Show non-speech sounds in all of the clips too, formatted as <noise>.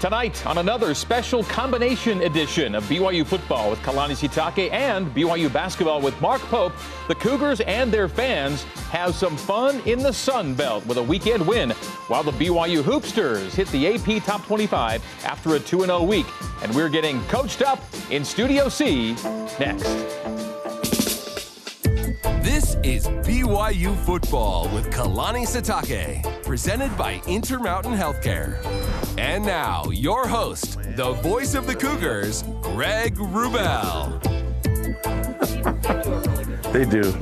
Tonight, on another special combination edition of BYU football with Kalani Sitake and BYU basketball with Mark Pope, the Cougars and their fans have some fun in the Sun Belt with a weekend win, while the BYU Hoopsters hit the AP Top 25 after a 2 0 week. And we're getting coached up in Studio C next. This is BYU Football with Kalani Sitake, presented by Intermountain Healthcare. And now, your host, the voice of the Cougars, Greg Wrubell. they do.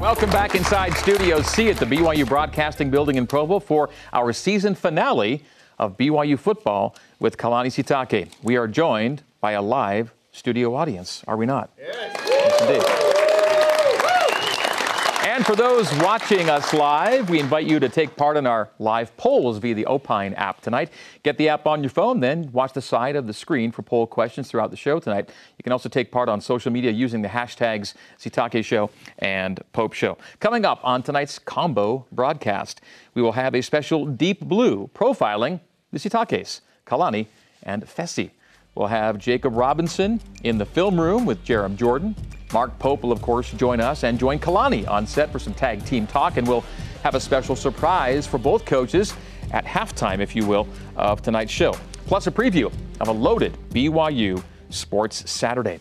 Welcome back inside Studio C at the BYU Broadcasting Building in Provo for our season finale of BYU football with Kalani Sitake. We are joined by a live studio audience, are we not? Yes, yes indeed. And for those watching us live, we invite you to take part in our live polls via the Opine app tonight. Get the app on your phone, then watch the side of the screen for poll questions throughout the show tonight. You can also take part on social media using the hashtags Sitake Show and Pope Show. Coming up on tonight's combo broadcast, we will have a special Deep Blue profiling the Sitakes, Kalani and Fesi. We'll have Jacob Robinson in the film room with Jarom Jordan. Mark Pope will, of course, join us and join Kalani on set for some tag team talk. And we'll have a special surprise for both coaches at halftime, if you will, of tonight's show. Plus, a preview of a loaded BYU Sports Saturday.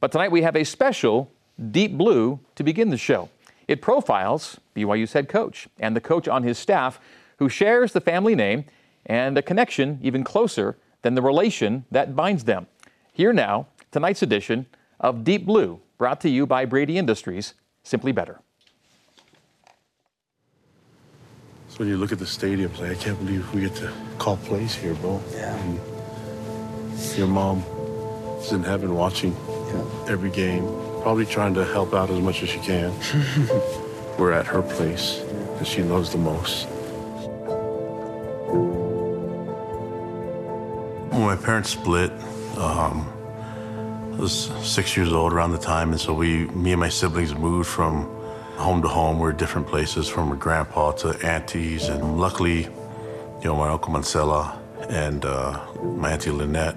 But tonight we have a special Deep Blue to begin the show. It profiles BYU's head coach and the coach on his staff who shares the family name and a connection even closer than the relation that binds them. Here now, tonight's edition of Deep Blue, brought to you by Brady Industries, simply better. So when you look at the stadium play, I can't believe we get to call plays here, bro. Yeah. And your mom is in heaven watching yeah. every game, probably trying to help out as much as she can. <laughs> We're at her place that she loves the most. When my parents split, um, I was six years old around the time, and so we, me and my siblings moved from home to home. We are different places, from grandpa to aunties, and luckily, you know, my uncle Mancella and uh, my auntie Lynette,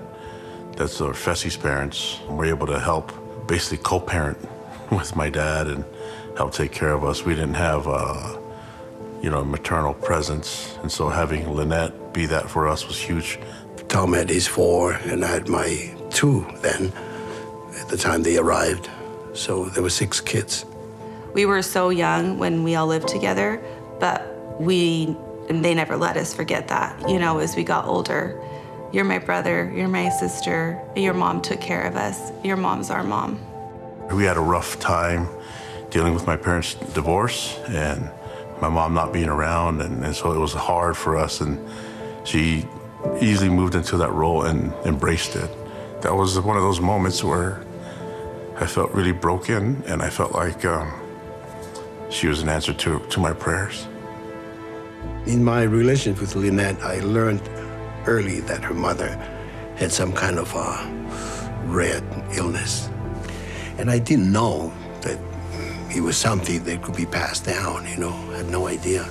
that's our Fesi's parents, were able to help basically co-parent <laughs> with my dad and help take care of us. We didn't have, uh, you know, maternal presence, and so having Lynette be that for us was huge. Tom had his four, and I had my two then at the time they arrived. So there were six kids. We were so young when we all lived together, but we and they never let us forget that. You know, as we got older, you're my brother, you're my sister, your mom took care of us. Your mom's our mom. We had a rough time dealing with my parents' divorce and my mom not being around, and, and so it was hard for us. And she easily moved into that role and embraced it that was one of those moments where I felt really broken and I felt like um, she was an answer to, to my prayers. In my relationship with Lynette, I learned early that her mother had some kind of a rare illness. And I didn't know that it was something that could be passed down, you know, I had no idea.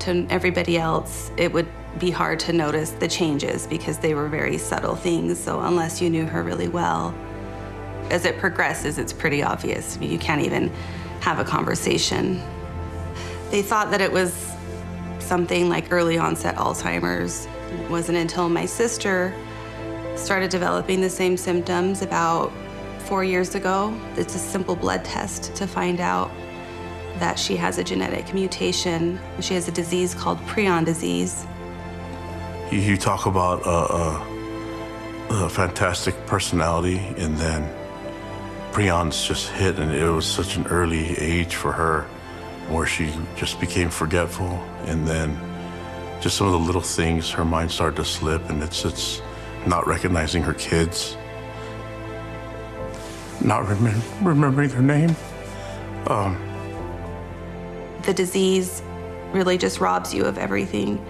To everybody else, it would be hard to notice the changes because they were very subtle things. So unless you knew her really well, as it progresses, it's pretty obvious. You can't even have a conversation. They thought that it was something like early onset Alzheimer's. It wasn't until my sister started developing the same symptoms about four years ago. It's a simple blood test to find out that she has a genetic mutation. She has a disease called prion disease. You, you talk about a, a, a, fantastic personality, and then prions just hit, and it was such an early age for her where she just became forgetful, and then just some of the little things, her mind started to slip, and it's, it's not recognizing her kids, not remem- remembering their name. Um, the disease really just robs you of everything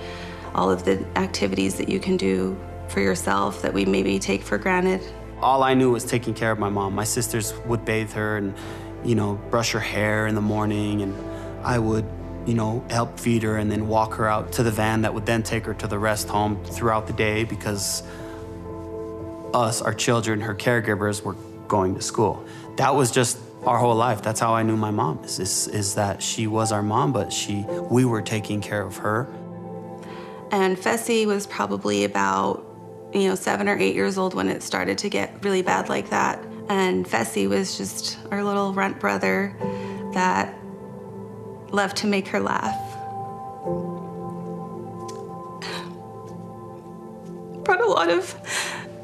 all of the activities that you can do for yourself that we maybe take for granted. All I knew was taking care of my mom. My sisters would bathe her and, you know, brush her hair in the morning, and I would you know, help feed her and then walk her out to the van that would then take her to the rest home throughout the day because us, our children, her caregivers were going to school. That was just our whole life. That's how I knew my mom. Is, is, is that she was our mom, but she we were taking care of her. And Fesi was probably about, you know, seven or eight years old when it started to get really bad like that. And Fesi was just our little runt brother that loved to make her laugh. brought a lot of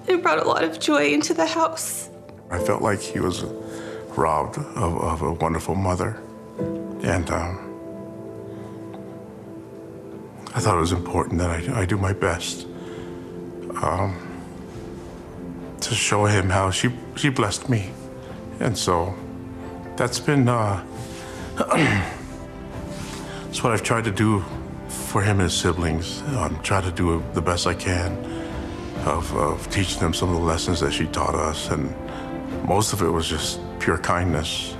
it brought a lot of joy into the house. I felt like he was robbed of, of a wonderful mother. And um, I thought it was important that I, I do my best um, to show him how she, she blessed me. And so that's been, uh, <clears throat> that's what I've tried to do for him and his siblings. I'm trying to do the best I can of, of teaching them some of the lessons that she taught us. And most of it was just pure kindness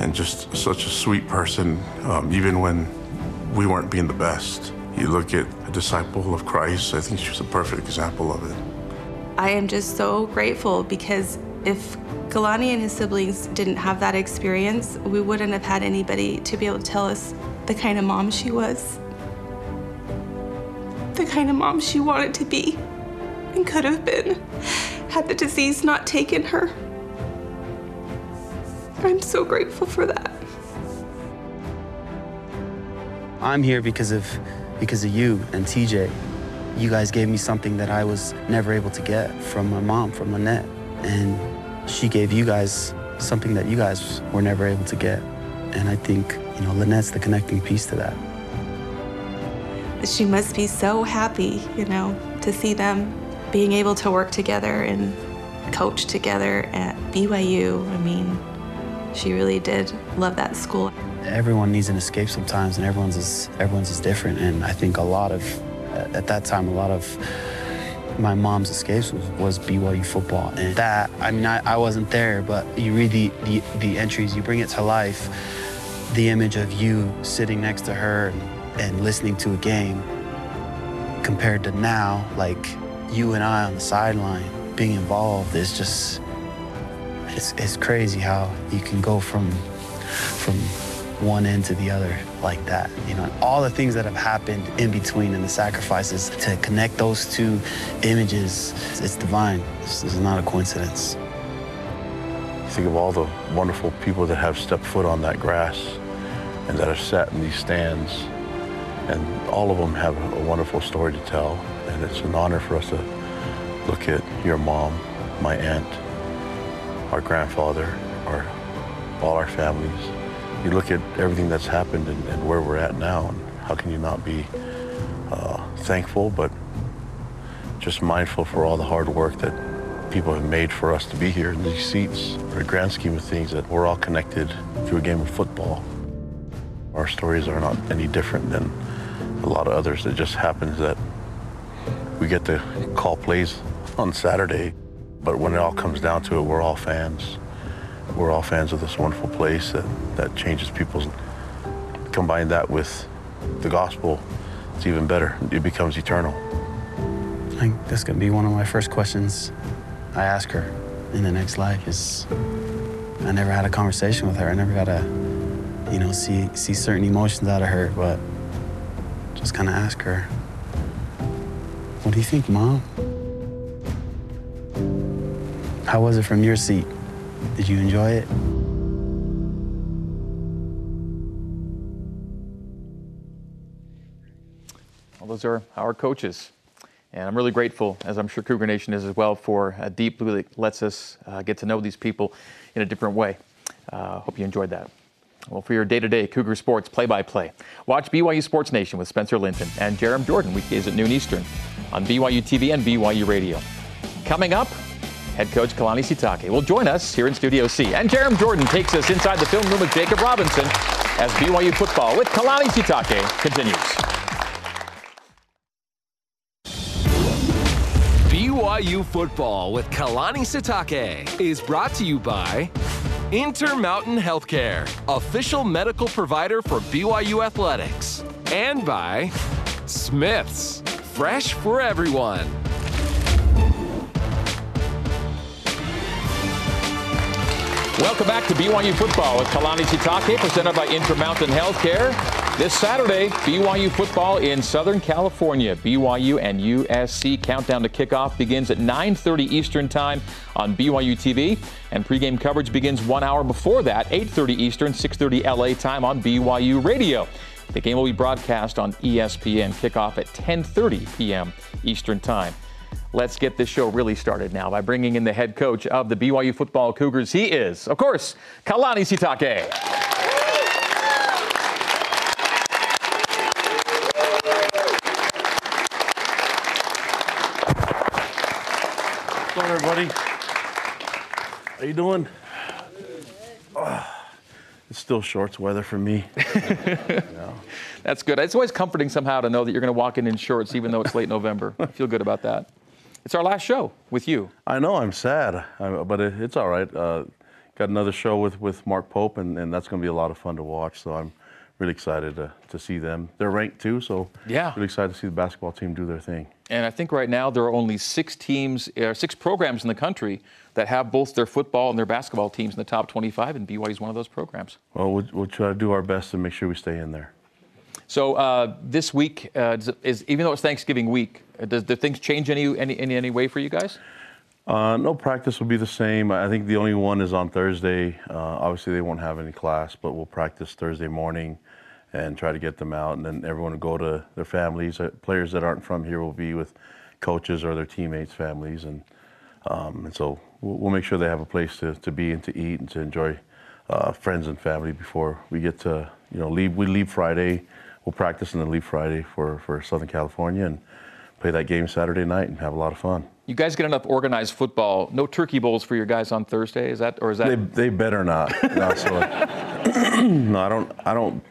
and just such a sweet person, um, even when we weren't being the best. You look at a disciple of Christ, I think she's a perfect example of it. I am just so grateful because if Kalani and his siblings didn't have that experience, we wouldn't have had anybody to be able to tell us the kind of mom she was, the kind of mom she wanted to be and could have been had the disease not taken her. I'm so grateful for that. I'm here because of because of you and TJ. You guys gave me something that I was never able to get from my mom, from Lynette. And she gave you guys something that you guys were never able to get. And I think, you know, Lynette's the connecting piece to that. She must be so happy, you know, to see them being able to work together and coach together at BYU. I mean, she really did love that school. Everyone needs an escape sometimes, and everyone's is everyone's is different. And I think a lot of, at that time, a lot of my mom's escapes was, was BYU football. And that, I mean, I, I wasn't there, but you read the, the, the entries, you bring it to life, the image of you sitting next to her and, and listening to a game compared to now, like you and I on the sideline being involved is just it's, it's crazy how you can go from from one end to the other like that you know? All the things that have happened in between and the sacrifices to connect those two images it's divine. This is not a coincidence. Think of all the wonderful people that have stepped foot on that grass and that have sat in these stands. And all of them have a wonderful story to tell. And it's an honor for us to look at your mom my aunt our grandfather, our, all our families. You look at everything that's happened and, and where we're at now, and how can you not be uh, thankful, but just mindful for all the hard work that people have made for us to be here in these seats. For the grand scheme of things, that we're all connected through a game of football. Our stories are not any different than a lot of others. It just happens that we get to call plays on Saturday but when it all comes down to it, we're all fans. We're all fans of this wonderful place that, that changes people's. Combine that with the gospel, it's even better. It becomes eternal. I think that's going to be one of my first questions I ask her in the next life is I never had a conversation with her. I never got to, you know, see see certain emotions out of her, but just kind of ask her, what do you think, Mom? How was it from your seat? Did you enjoy it? Well, those are our coaches. And I'm really grateful, as I'm sure Cougar Nation is as well, for a Deep Blue that lets us uh, get to know these people in a different way. Uh, hope you enjoyed that. Well, for your day-to-day Cougar sports play-by-play, watch BYU Sports Nation with Spencer Linton and Jarom Jordan weekdays at noon Eastern on BYU TV and BYU Radio. Coming up, head coach Kalani Sitake will join us here in Studio C. And Jarom Jordan takes us inside the film room with Jacob Robinson as BYU football with Kalani Sitake continues. BYU football with Kalani Sitake is brought to you by Intermountain Healthcare, official medical provider for BYU Athletics. And by Smith's, fresh for everyone. Welcome back to BYU Football with Kalani Sitake, presented by Intermountain Healthcare. This Saturday, BYU football in Southern California. BYU and USC countdown to kickoff begins at 9:30 Eastern Time on BYU TV, and pregame coverage begins one hour before that, 8:30 Eastern, 6:30 LA time on BYU Radio. The game will be broadcast on ESPN. Kickoff at 10:30 p.m. Eastern Time. Let's get this show really started now by bringing in the head coach of the BYU football Cougars. He is, of course, Kalani Sitake. Hello, everybody. How you doing? It's still shorts weather for me. <laughs> That's good. It's always comforting somehow to know that you're going to walk in in shorts, even though it's late November. I feel good about that. It's our last show with you. I know I'm sad, I- but it, it's all right. Uh, got another show with, with Mark Pope, and, and that's going to be a lot of fun to watch. So I'm really excited to, to see them. They're ranked too, so Yeah. really excited to see the basketball team do their thing. And I think right now there are only six teams, uh, six programs in the country that have both their football and their basketball teams in the top 25, and BYU is one of those programs. Well, we'll, we'll try to do our best to make sure we stay in there. So uh, this week uh, is, is, even though it's Thanksgiving week, does do things change any any in any way for you guys? Uh, no practice will be the same. I think the only one is on Thursday. Uh, obviously, they won't have any class, but we'll practice Thursday morning and try to get them out. And then everyone will go to their families. Uh, players that aren't from here will be with coaches or their teammates' families. And, um, and so we'll, we'll make sure they have a place to, to be and to eat and to enjoy uh, friends and family before we get to, you know, leave. We leave Friday. We'll practice and then leave Friday for, for Southern California and play that game Saturday night and have a lot of fun. You guys get enough organized football. No turkey bowls for your guys on Thursday. Is that or is that? They, they better not. <laughs> No, so, <clears throat> no, I don't. I don't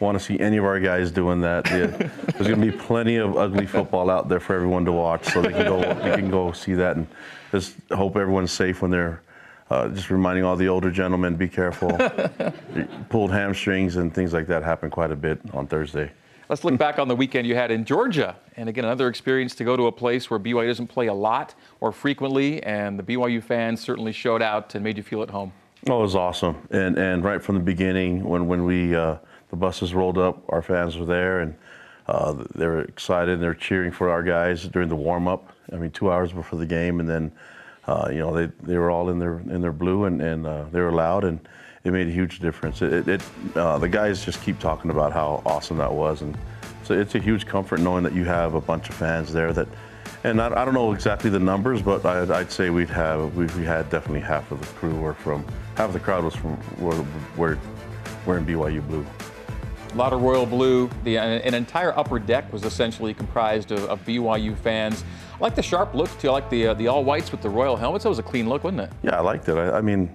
want to see any of our guys doing that. Yeah, There's going to be plenty of ugly football out there for everyone to watch, so they can go. They can go see that, and just hope everyone's safe when they're. Uh, just reminding all the older gentlemen, be careful. <laughs> Pulled hamstrings and things like that happen quite a bit on Thursday. Let's look back on the weekend you had in Georgia, and again another experience to go to a place where BYU doesn't play a lot or frequently, and the BYU fans certainly showed out and made you feel at home. Oh, it was awesome, and and right from the beginning, when when we uh, the buses rolled up, our fans were there, and uh, they were excited. And They're cheering for our guys during the warm up. I mean, two hours before the game, and then uh, you know they, they were all in their in their blue, and and uh, they were loud, and it made a huge difference. It, it, it uh, the guys just keep talking about how awesome that was, and so it's a huge comfort knowing that you have a bunch of fans there that. And I, I don't know exactly the numbers, but I'd, I'd say we'd have we, we had definitely half of the crew were from half of the crowd was from were, were wearing BYU blue. A lot of royal blue. The, an entire upper deck was essentially comprised of, of BYU fans. I like the sharp look too. I like the uh, the all whites with the royal helmets. That was a clean look, wasn't it? Yeah, I liked it. I, I mean,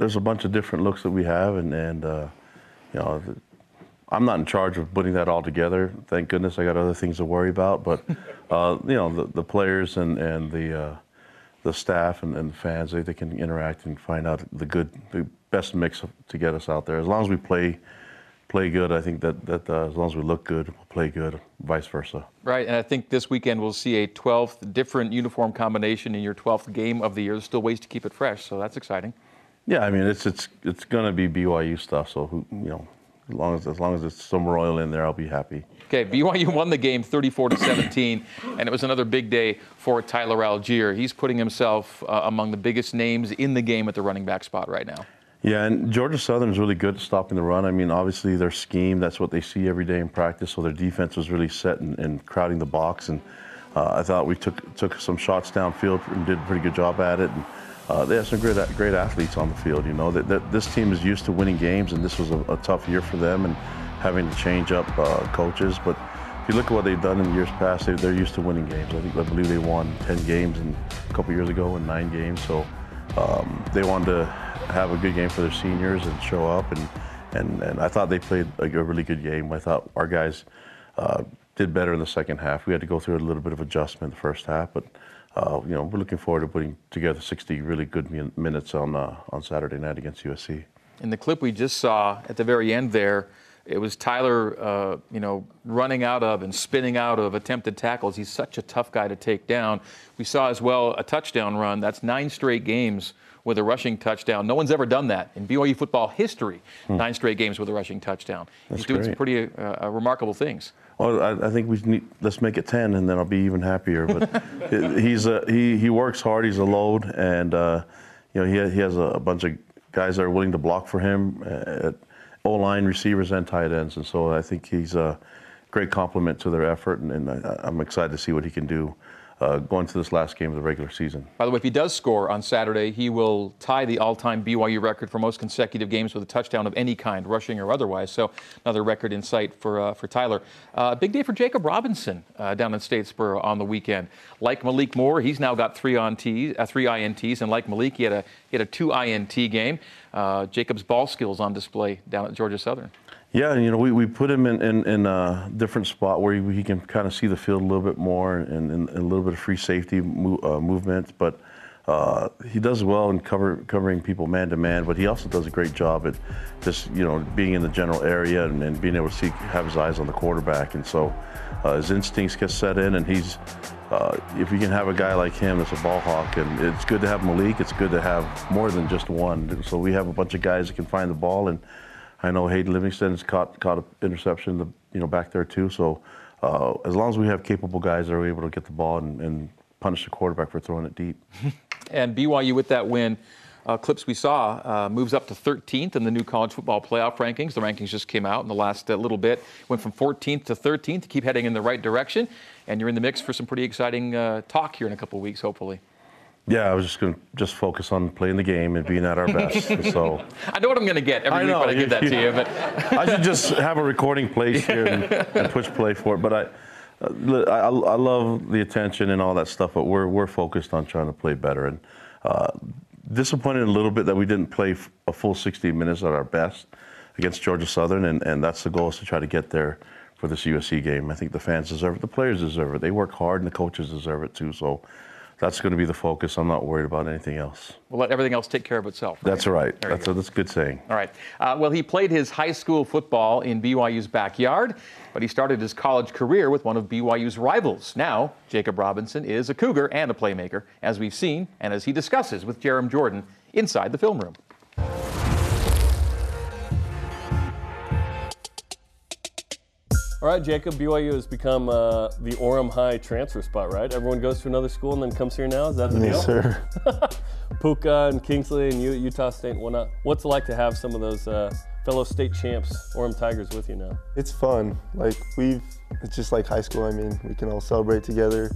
there's a bunch of different looks that we have, and and uh, you know, the, I'm not in charge of putting that all together. Thank goodness, I got other things to worry about. But <laughs> uh, you know, the, the players and and the uh, the staff and, and the fans, they, they can interact and find out the good, the best mix to get us out there. As long as we play play good, I think that that uh, as long as we look good, we'll play good. Vice versa. Right, and I think this weekend we'll see a 12th different uniform combination in your 12th game of the year. There's still ways to keep it fresh, so that's exciting. Yeah, I mean it's it's it's gonna be BYU stuff. So who you know, as long as as long as it's some royal in there, I'll be happy. Okay, BYU won the game 34 to 17, and it was another big day for Tyler Allgeier. He's putting himself uh, among the biggest names in the game at the running back spot right now. Yeah, and Georgia Southern is really good at stopping the run. I mean, obviously their scheme, that's what they see every day in practice. So their defense was really set and, and crowding the box. And uh, I thought we took took some shots downfield and did a pretty good job at it. And uh, they have some great great athletes on the field. You know, that, that this team is used to winning games, and this was a, a tough year for them and having to change up uh, coaches. But if you look at what they've done in years past, they, they're used to winning games. I think I believe they won 10 games in, a couple years ago and nine games. So um, they wanted to have a good game for their seniors and show up. And, and, and I thought they played a, a really good game. I thought our guys uh, did better in the second half. We had to go through a little bit of adjustment in the first half, but uh, you know we're looking forward to putting together 60 really good min- minutes on uh, on Saturday night against USC. In the clip we just saw at the very end there, it was Tyler, uh, you know, running out of and spinning out of attempted tackles. He's such a tough guy to take down. We saw as well a touchdown run. That's nine straight games with a rushing touchdown. No one's ever done that in BYU football history. Hmm. Nine straight games with a rushing touchdown. That's He's doing great. some pretty uh, uh, remarkable things. Well, I, I, think we need let's make it ten, and then I'll be even happier. But <laughs> he's a, he he works hard. He's a load, and uh, you know he he has a, a, bunch of guys that are willing to block for him uh, at O line, receivers, and tight ends. And so I think he's a great compliment to their effort, and, and I, I'm excited to see what he can do uh, going to this last game of the regular season. By the way, if he does score on Saturday, he will tie the all-time BYU record for most consecutive games with a touchdown of any kind, rushing or otherwise. So another record in sight for uh, for Tyler. Uh, big day for Jacob Robinson uh, down in Statesboro on the weekend. Like Malik Moore, he's now got three on uh, three ints, and like Malik, he had a he had a two int game. Uh, Jacob's ball skills on display down at Georgia Southern. Yeah, you know, we, we put him in, in, in a different spot where he, he can kind of see the field a little bit more and, and, a little bit of free safety mo- uh, movement. But uh, he does well in cover, covering people man to man, but he also does a great job at just, you know, being in the general area and, and being able to see, have his eyes on the quarterback. And so uh, his instincts get set in, and he's, uh, if you can have a guy like him that's a ball hawk, and it's good to have Malik, it's good to have more than just one. So we have a bunch of guys that can find the ball and I know Hayden Livingston has caught caught an interception, the, you know, back there too. So uh, as long as we have capable guys that are able to get the ball and, and punish the quarterback for throwing it deep. <laughs> and BYU with that win. Uh, clips we saw uh, moves up to 13th in the new college football playoff rankings. The rankings just came out in the last uh, little bit. Went from 14th to 13th. Keep heading in the right direction, and you're in the mix for some pretty exciting uh, talk here in a couple weeks, hopefully. Yeah, I was just going to just focus on playing the game and being at our best. <laughs> so I know what I'm going to get every I week know, when I give that to you. But <laughs> I should just have a recording place here and, and push play for it. But I, uh, I, I, love the attention and all that stuff. But we're we're focused on trying to play better and uh, disappointed a little bit that we didn't play a full 60 minutes at our best against Georgia Southern, and, and that's the goal is to try to get there for this USC game. I think the fans deserve it, the players deserve it. They work hard, and the coaches deserve it too. So that's going to be the focus. I'm not worried about anything else. We'll let everything else take care of itself. Right? That's right. That's a, that's a good saying. All right. Uh, well, he played his high school football in BYU's backyard, but he started his college career with one of BYU's rivals. Now, Jacob Robinson is a Cougar and a playmaker, as we've seen and as he discusses with Jarom Jordan inside the film room. All right, Jacob, BYU has become uh, the Orem High transfer spot, right? Everyone goes to another school and then comes here now. Is that the yes, deal? sir. <laughs> Puka and Kingsley and U- Utah State and whatnot. What's it like to have some of those uh, fellow state champs, Orem Tigers, with you now? It's fun. Like we've, it's just like high school. I mean, we can all celebrate together,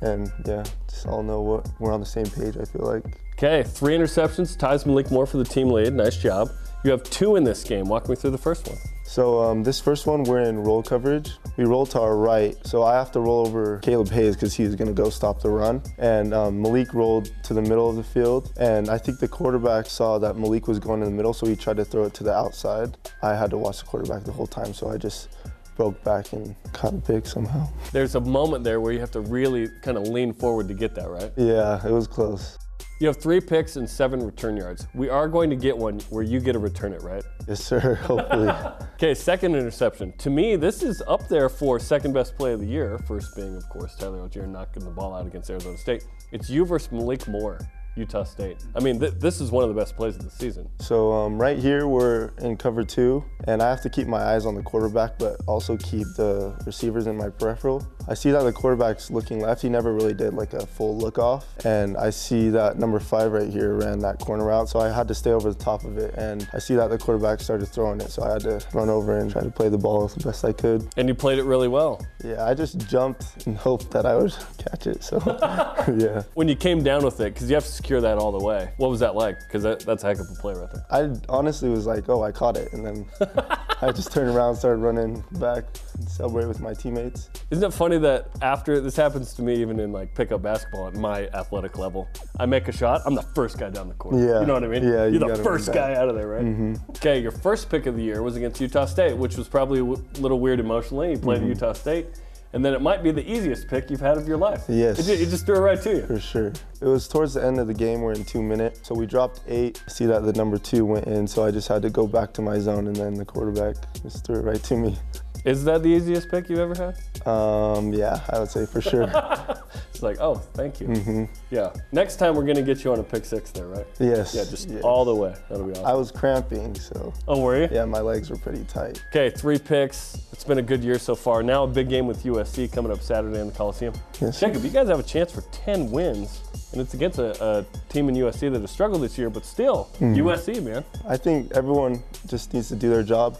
and yeah, just all know what we're on the same page. I feel like. Okay, three interceptions ties Malik Moore for the team lead. Nice job. You have two in this game. Walk me through the first one. So um, this first one, we're in roll coverage. We roll to our right, so I have to roll over Caleb Hayes because he's going to go stop the run. And um, Malik rolled to the middle of the field, and I think the quarterback saw that Malik was going in the middle, so he tried to throw it to the outside. I had to watch the quarterback the whole time, so I just broke back and caught a pick somehow. There's a moment there where you have to really kind of lean forward to get that, right? Yeah, it was close. You have three picks and seven return yards. We are going to get one where you get to return it, right? Yes, sir. <laughs> Hopefully. <laughs> okay, second interception. To me, this is up there for second best play of the year. First being, of course, Tyler Allgeier knocking the ball out against Arizona State. It's you versus Malik Moore. Utah State. I mean, th- this is one of the best plays of the season. So um, right here we're in cover two, and I have to keep my eyes on the quarterback, but also keep the receivers in my peripheral. I see that the quarterback's looking left. He never really did like a full look off, and I see that number five right here ran that corner route, so I had to stay over the top of it, and I see that the quarterback started throwing it, so I had to run over and try to play the ball the best I could. And you played it really well. Yeah, I just jumped and <laughs> hoped that I would <laughs> catch it. So <laughs> yeah. When you came down with it, because you have to secure that all the way. What was that like? Because that, that's a heck of a play right there. I honestly was like, oh, I caught it. And then <laughs> I just turned around, started running back, and celebrate with my teammates. Isn't it funny that after this happens to me, even in like pickup basketball at my athletic level, I make a shot, I'm the first guy down the court. Yeah. You know what I mean? Yeah, You're you the first guy out of there, right? Mm-hmm. Okay, your first pick of the year was against Utah State, which was probably a w- little weird emotionally. You played mm-hmm. at Utah State. And then it might be the easiest pick you've had of your life. Yes. It, it just threw it right to you. For sure. It was towards the end of the game. We're in two minutes. So we dropped eight. See that the number two went in. So I just had to go back to my zone, and then the quarterback just threw it right to me. Is that the easiest pick you've ever had? Um, yeah, I would say for sure. <laughs> It's like, oh, thank you. Mm-hmm. Yeah. Next time we're gonna get you on a pick six there, right? yes. Yeah, just yes. all the way. That'll be awesome. I was cramping, so oh, were you? yeah, my legs were pretty tight. Okay, three picks. It's been a good year so far. Now a big game with USC coming up Saturday in the Coliseum. Yes. Jacob, you guys have a chance for 10 wins, and it's against a, a team in USC that has struggled this year, but still, Hmm. USC, man. I think everyone just needs to do their job,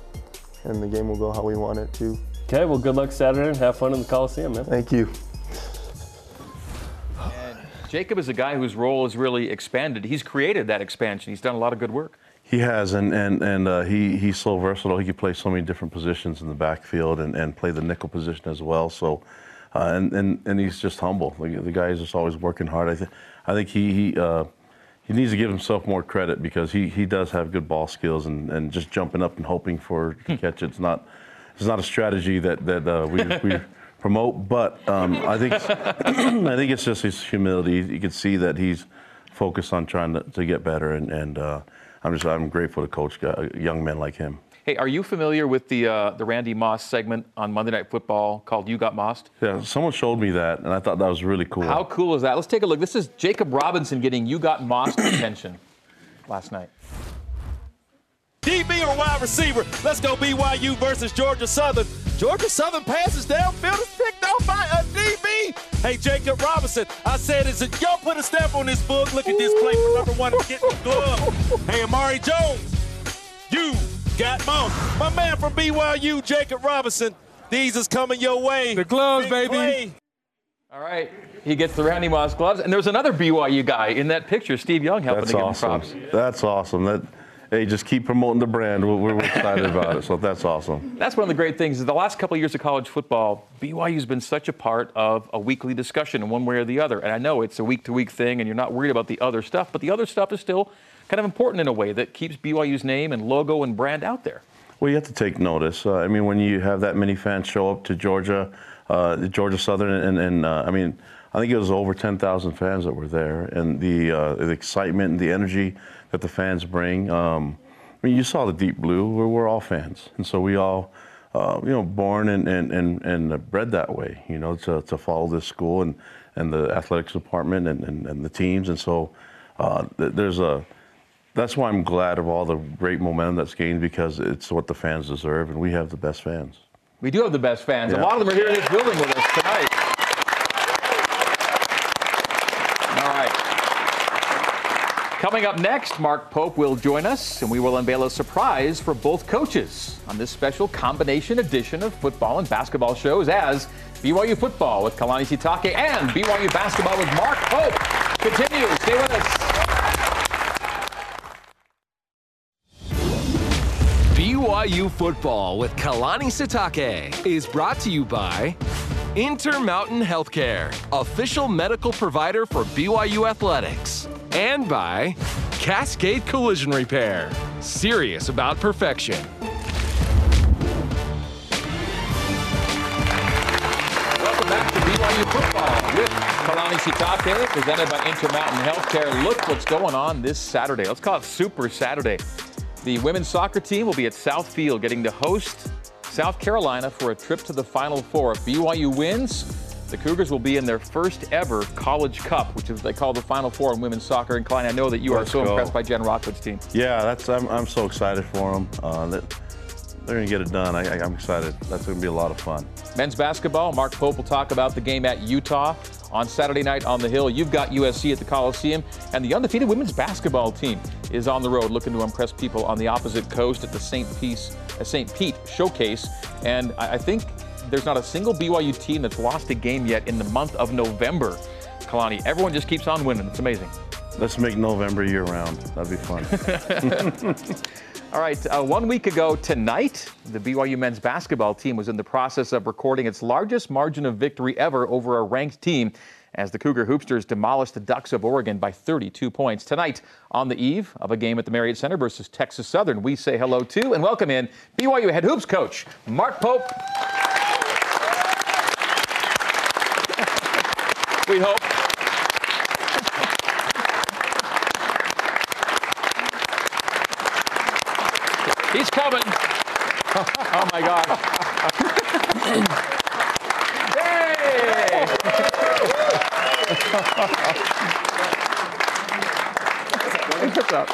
and the game will go how we want it to. Okay, well, good luck Saturday and have fun in the Coliseum, man. Thank you. Jacob is a guy whose role has really expanded. He's created that expansion. He's done a lot of good work. He has, and and and uh, he he's so versatile. He can play so many different positions in the backfield and, and play the nickel position as well. So, uh, and and and he's just humble. The, the guy is just always working hard. I think I think he he. Uh, he needs to give himself more credit because he, he does have good ball skills and, and just jumping up and hoping for to catch. It's not it's not a strategy that that uh, we, we <laughs> promote, but um, I think <clears throat> I think it's just his humility. You can see that he's focused on trying to, to get better, and, and uh, I'm just I'm grateful to coach young men like him. Hey, are you familiar with the uh, the Randy Moss segment on Monday Night Football called "You Got Mossed"? Yeah, someone showed me that, and I thought that was really cool. How cool is that? Let's take a look. This is Jacob Robinson getting "You Got Mossed" <clears throat> attention last night. DB or wide receiver. Let's go BYU versus Georgia Southern. Georgia Southern passes downfield is picked off by a DB. Hey, Jacob Robinson, I said, is it y'all put a stamp on this book? Look at this play for number one to get the glove. Hey, Amari Jones, you got mossed. My man from BYU, Jacob Robinson. These is coming your way. The gloves, Big baby. play. All right, he gets the Randy Moss gloves, and there's another BYU guy in that picture, Steve Young, helping That's to give awesome. him props. That's awesome. That hey, just keep promoting the brand. We're, we're excited about it. So that's awesome. That's one of the great things. Is the last couple of years of college football, BYU's been such a part of a weekly discussion in one way or the other. And I know it's a week-to-week thing, and you're not worried about the other stuff, but the other stuff is still kind of important in a way that keeps BYU's name and logo and brand out there. Well, you have to take notice. Uh, I mean, when you have that many fans show up to Georgia, uh, Georgia Southern, and, and uh, I mean, I think it was over 10,000 fans that were there, and the, uh, the excitement and the energy that the fans bring. Um, I mean, you saw the deep blue. We're, we're all fans, and so we all, uh, you know, born and, and, and, and bred that way. You know, to, to follow this school and, and the athletics department and, and, and the teams, and so uh, there's a that's why I'm glad of all the great momentum that's gained because it's what the fans deserve, and we have the best fans. We do have the best fans. A lot of them are here in this building with us tonight. All right. Coming up next, Mark Pope will join us, and we will unveil a surprise for both coaches on this special combination edition of football and basketball shows as BYU football with Kalani Sitake and BYU basketball with Mark Pope. Continue. Stay with us. BYU football with Kalani Sitake is brought to you by Intermountain Healthcare, official medical provider for BYU athletics, and by Cascade Collision Repair, serious about perfection. Welcome back to BYU football with Kalani Sitake, presented by Intermountain Healthcare. Look what's going on this Saturday. Let's call it Super Saturday. The women's soccer team will be at South Field getting to host South Carolina for a trip to the Final Four. If BYU wins, the Cougars will be in their first ever College Cup, which is what they call the Final Four in women's soccer. And Klein, I know that you Let's are so go. impressed by Jen Rockwood's team. Yeah, that's I'm, I'm so excited for them. Uh, that they're gonna get it done. I, I'm excited. That's gonna be a lot of fun. Men's basketball, Mark Pope will talk about the game at Utah on Saturday night on the Hill. You've got USC at the Coliseum, and the undefeated women's basketball team is on the road looking to impress people on the opposite coast at the St. Peace, uh, St. Pete Showcase. And I, I think there's not a single BYU team that's lost a game yet in the month of November. Kalani, everyone just keeps on winning. It's amazing. Let's make November year round. That'd be fun. <laughs> <laughs> All right, uh, one week ago tonight, the BYU men's basketball team was in the process of recording its largest margin of victory ever over a ranked team as the Cougar Hoopsters demolished the Ducks of Oregon by 32 points. Tonight, on the eve of a game at the Marriott Center versus Texas Southern, we say hello to and welcome in BYU head hoops coach Mark Pope. we hope. He's coming. <laughs> Oh my God. Hey! What's up?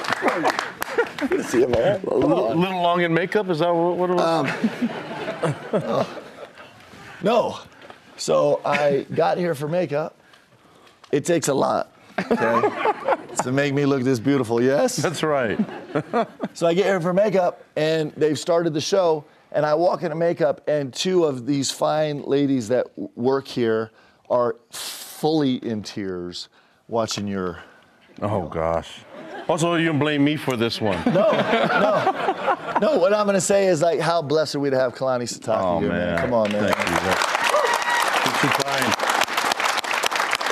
See you, man. A little, little long in makeup? Is that what, what it was? Um, no. So I got here for makeup. It takes a lot, okay, to make me look this beautiful, yes? <laughs> That's right. <laughs> So I get here for makeup, and they've started the show, and I walk into makeup, and two of these fine ladies that work here are fully in tears watching your. Oh, gosh. Also, you can blame me for this one. No, no, no. What I'm gonna say is like, how blessed are we to have Kalani Sitake Oh, here, man. man. Come on, man. Thank you. That's, it's.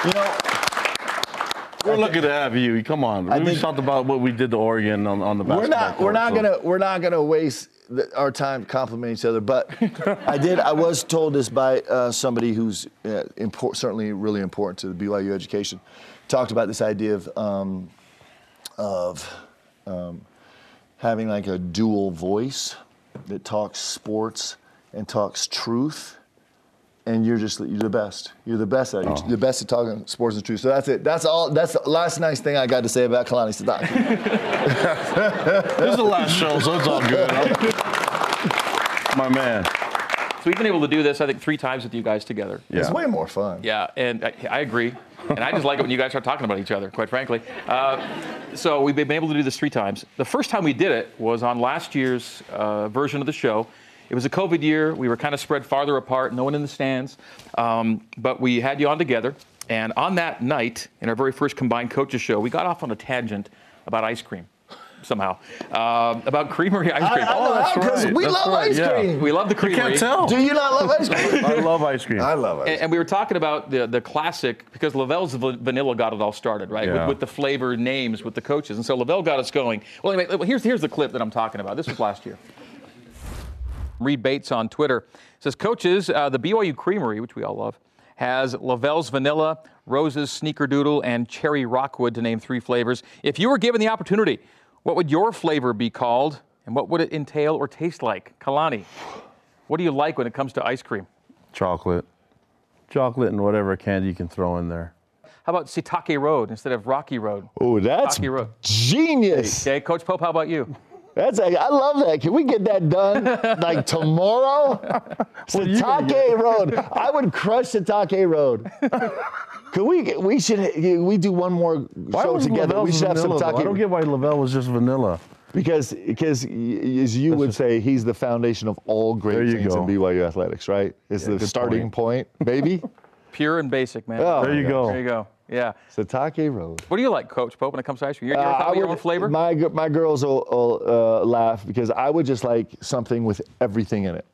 You know, We're lucky to have you. Come on. I we think- talked about what we did to Oregon on, on the basketball we're not we're not so- gonna we're not gonna waste the, our time complimenting each other. But I did I was told this by uh, somebody who's uh, import, certainly really important to the BYU education. Talked about this idea of um, of um, having like a dual voice that talks sports and talks truth. And you're just you're the best. You're the best at it. You're the best at talking sports and truth. So that's it. That's all. That's the last nice thing I got to say about Kalani Sitake. <laughs> This is the last show, so it's all good. <laughs> My man. So we've been able to do this, I think, three times with you guys together. Yeah. It's way more fun. Yeah, and I, I agree. And I just like it when you guys start talking about each other, quite frankly. Uh, so we've been able to do this three times. The first time we did it was on last year's uh, version of the show. It was a COVID year. We were kind of spread farther apart, no one in the stands. Um, but we had you on together. And on that night, in our very first combined coaches show, we got off on a tangent about ice cream somehow. Uh, about creamery ice cream. I know how, 'cause we That's love right, ice yeah. cream. We love the You creamery. can't tell. Do you not love ice cream? I love ice cream. I love ice And, and we were talking about the, the classic because Lavelle's vanilla got it all started, right? Yeah. With, with the flavor names with the coaches, and so Lavelle got us going. Well, anyway, well, here's here's the clip that I'm talking about. This was last year. Reed Bates on Twitter says, "Coaches, uh, the BYU Creamery, which we all love, has Lavelle's vanilla, Rose's sneakerdoodle, and cherry rockwood to name three flavors. If you were given the opportunity, what would your flavor be called, and what would it entail or taste like? Kalani, what do you like when it comes to ice cream? Chocolate. Chocolate and whatever candy you can throw in there. How about Sitake Road instead of Rocky Road? Oh, that's Road. genius. Okay, Coach Pope, how about you? That's a, I love that. Can we get that done like <laughs> tomorrow? Sitake Road. I would crush Sitake Road. <laughs> Could we? We should. We do one more Why show together. we Lavelle's should have some vanilla. I don't get why Lavelle was just vanilla. because because y- as you would say, he's the foundation of all great things go. in BYU athletics. Right? It's the starting point, baby. <laughs> Pure and basic, man. Oh, There you go. There you go. Yeah. Sitake Road. What do you like, Coach Pope, when it comes to ice cream? You're, you're Uh, talking your would- own flavor? My my girls will, will uh, laugh because I would just like something with everything in it.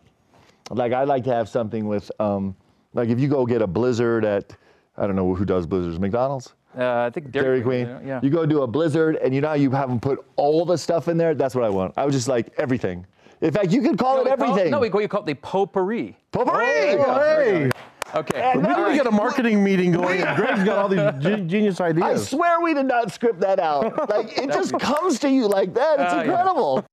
Like I like to have something with, um, like if you go get a Blizzard at, I don't know who does Blizzards, McDonald's, uh, I think Dairy Dairy, Queen. you Yeah. You go do a Blizzard and you know how you have them put all the stuff in there. That's what I want. I would just like everything. In fact, you could call No, it we call everything. no, we, call- you call it the potpourri. potpourri. Hey, Okay. And we need to get a marketing meeting going. and <laughs> Greg's got all these ge- genius ideas. I swear we did not script that out. Like it <laughs> just comes to you like that. It's uh, incredible. yeah.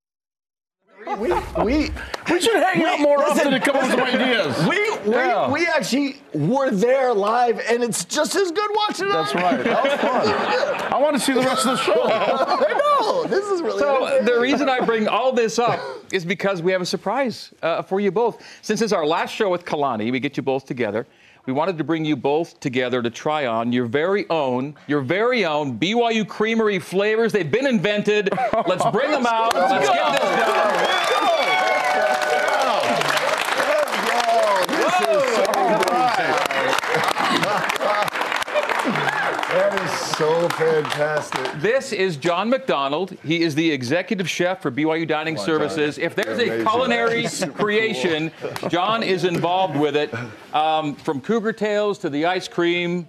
Incredible. We, we, we should hang out more listen, often to come up with some ideas. We, we, Yeah. we actually were there live, and it's just as good watching it. That's right. That was fun. I want to see the rest of the show. <laughs> I know. This is really. So entertaining. the reason I bring all this up is because we have a surprise uh, for you both. Since it's our last show with Kalani, we get you both together. We wanted to bring you both together to try on your very own, your very own BYU Creamery flavors. They've been invented. <laughs> Let's bring them out. Let's get this done. That is so fantastic. This is John McDonald. He is the executive chef for BYU Dining Services. If there's a Amazing. culinary creation, John is involved with it. Um, from Cougar Tails to the ice cream.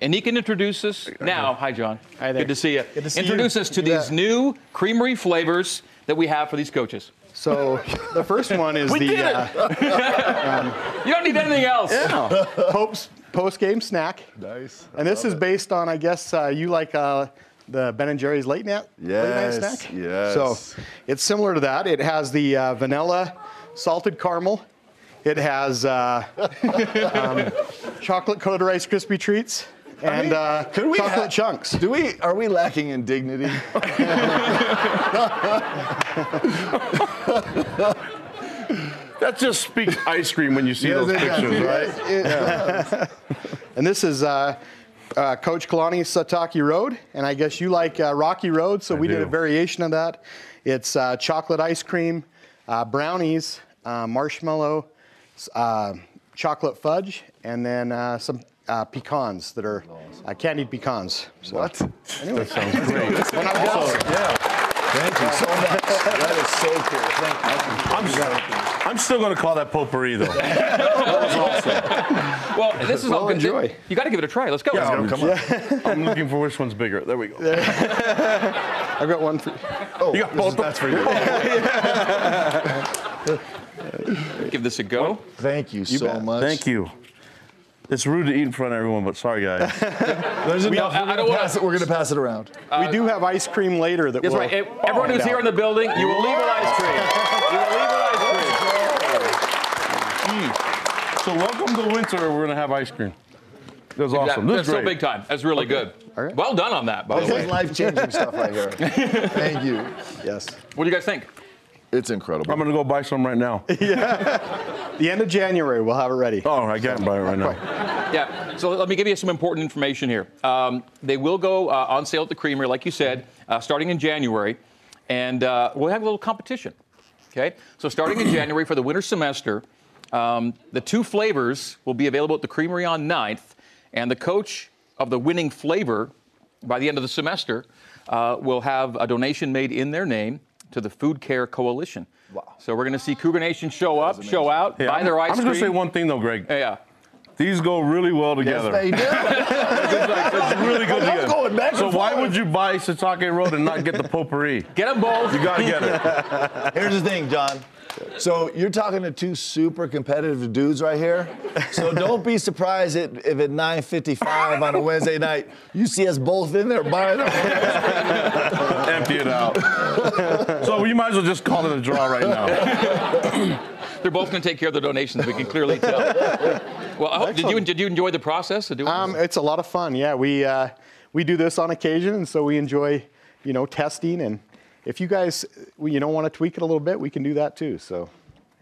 And he can introduce us now. Hi, John. Hi there. Good to see you. Good to see introduce you. us to Yeah. these new creamery flavors that we have for these coaches. So the first one is We the did uh, <laughs> You don't need anything else. Yeah. Pope's post-game snack. Nice. And this is based on, I guess, uh, you like uh, the Ben and Jerry's late night, late night Yes, snack. yes. So it's similar to that. It has the uh, vanilla salted caramel. It has uh, <laughs> um, chocolate coated Rice Krispie treats and uh, Could we chocolate ha- chunks. Do we? Are we lacking in dignity? <laughs> <laughs> That just speaks ice cream when you see Yes, those it does. pictures, Yes, right? it And this is uh, uh, Coach Kalani Sitake Road. And I guess you like uh, Rocky Road, so I we did a variation of that. It's uh, chocolate ice cream, uh, brownies, uh, marshmallow, uh, chocolate fudge, and then uh, some uh, pecans that are uh, candied pecans. So, What? Anyway. That sounds great. When I'm done- Thank you so much. That is so cool. Thank you. I'm, I'm still going to call that potpourri, though. That was awesome. Well, this is all Well, good. enjoy. You got to give it a try. Let's go. Yeah, I'm, Come on. <laughs> I'm looking for which one's bigger. There we go. <laughs> I've got one for Oh, You got this is- both of that's for you. <laughs> Give this a go. Thank you, so bet. much. Thank you. It's rude to eat in front of everyone, but sorry, guys. There's enough. I- I We're gonna pass it. We're gonna pass it around. Uh, we do have ice cream later that That's will right. Everyone who's here in the building, you will leave with ice cream. You will leave with so welcome to winter. We're going to have ice cream. That was awesome. Yeah, that's is so great. big time. That's really good. Well done on that, by the This way. is life-changing stuff right here. <laughs> Thank you. Yes. What do you guys think? It's incredible. I'm going to go buy some right now. <laughs> Yeah. the end of January, we'll have it ready. Oh, I can't buy it right now. Yeah. So let me give you some important information here. Um, they will go uh, on sale at the Creamery, like you said, uh, starting in January, and uh, we'll have a little competition. Okay. So starting in January for the winter semester, um, the two flavors will be available at the Creamery on 9th, and the coach of the winning flavor by the end of the semester uh, will have a donation made in their name to the Food Care Coalition. Wow. So we're going to see Cougar Nation show up, show out, Hey, buy I'm, their ice cream. I'm just going to say one thing, though, Greg. Yeah. These go really well together. Yes, they do. <laughs> It's really good I'm together. going back so why would you buy Sitake Road and not get the potpourri? Get them both. You got to get it. <laughs> Here's the thing, John. So you're talking to two super competitive dudes right here. So don't be surprised if, if at 9:55 on a Wednesday night you see us both in there buying them. Empty it out. so we might as well just call it a draw right now. <laughs> They're both going to take care of the donations. We can clearly tell. Well, I hope, did you did you enjoy the process of doing Um, this? it's a lot of fun. Yeah, we uh, we do this on occasion, and so we enjoy, you know, testing. And if you guys, you know, want to tweak it a little bit, we can do that too. So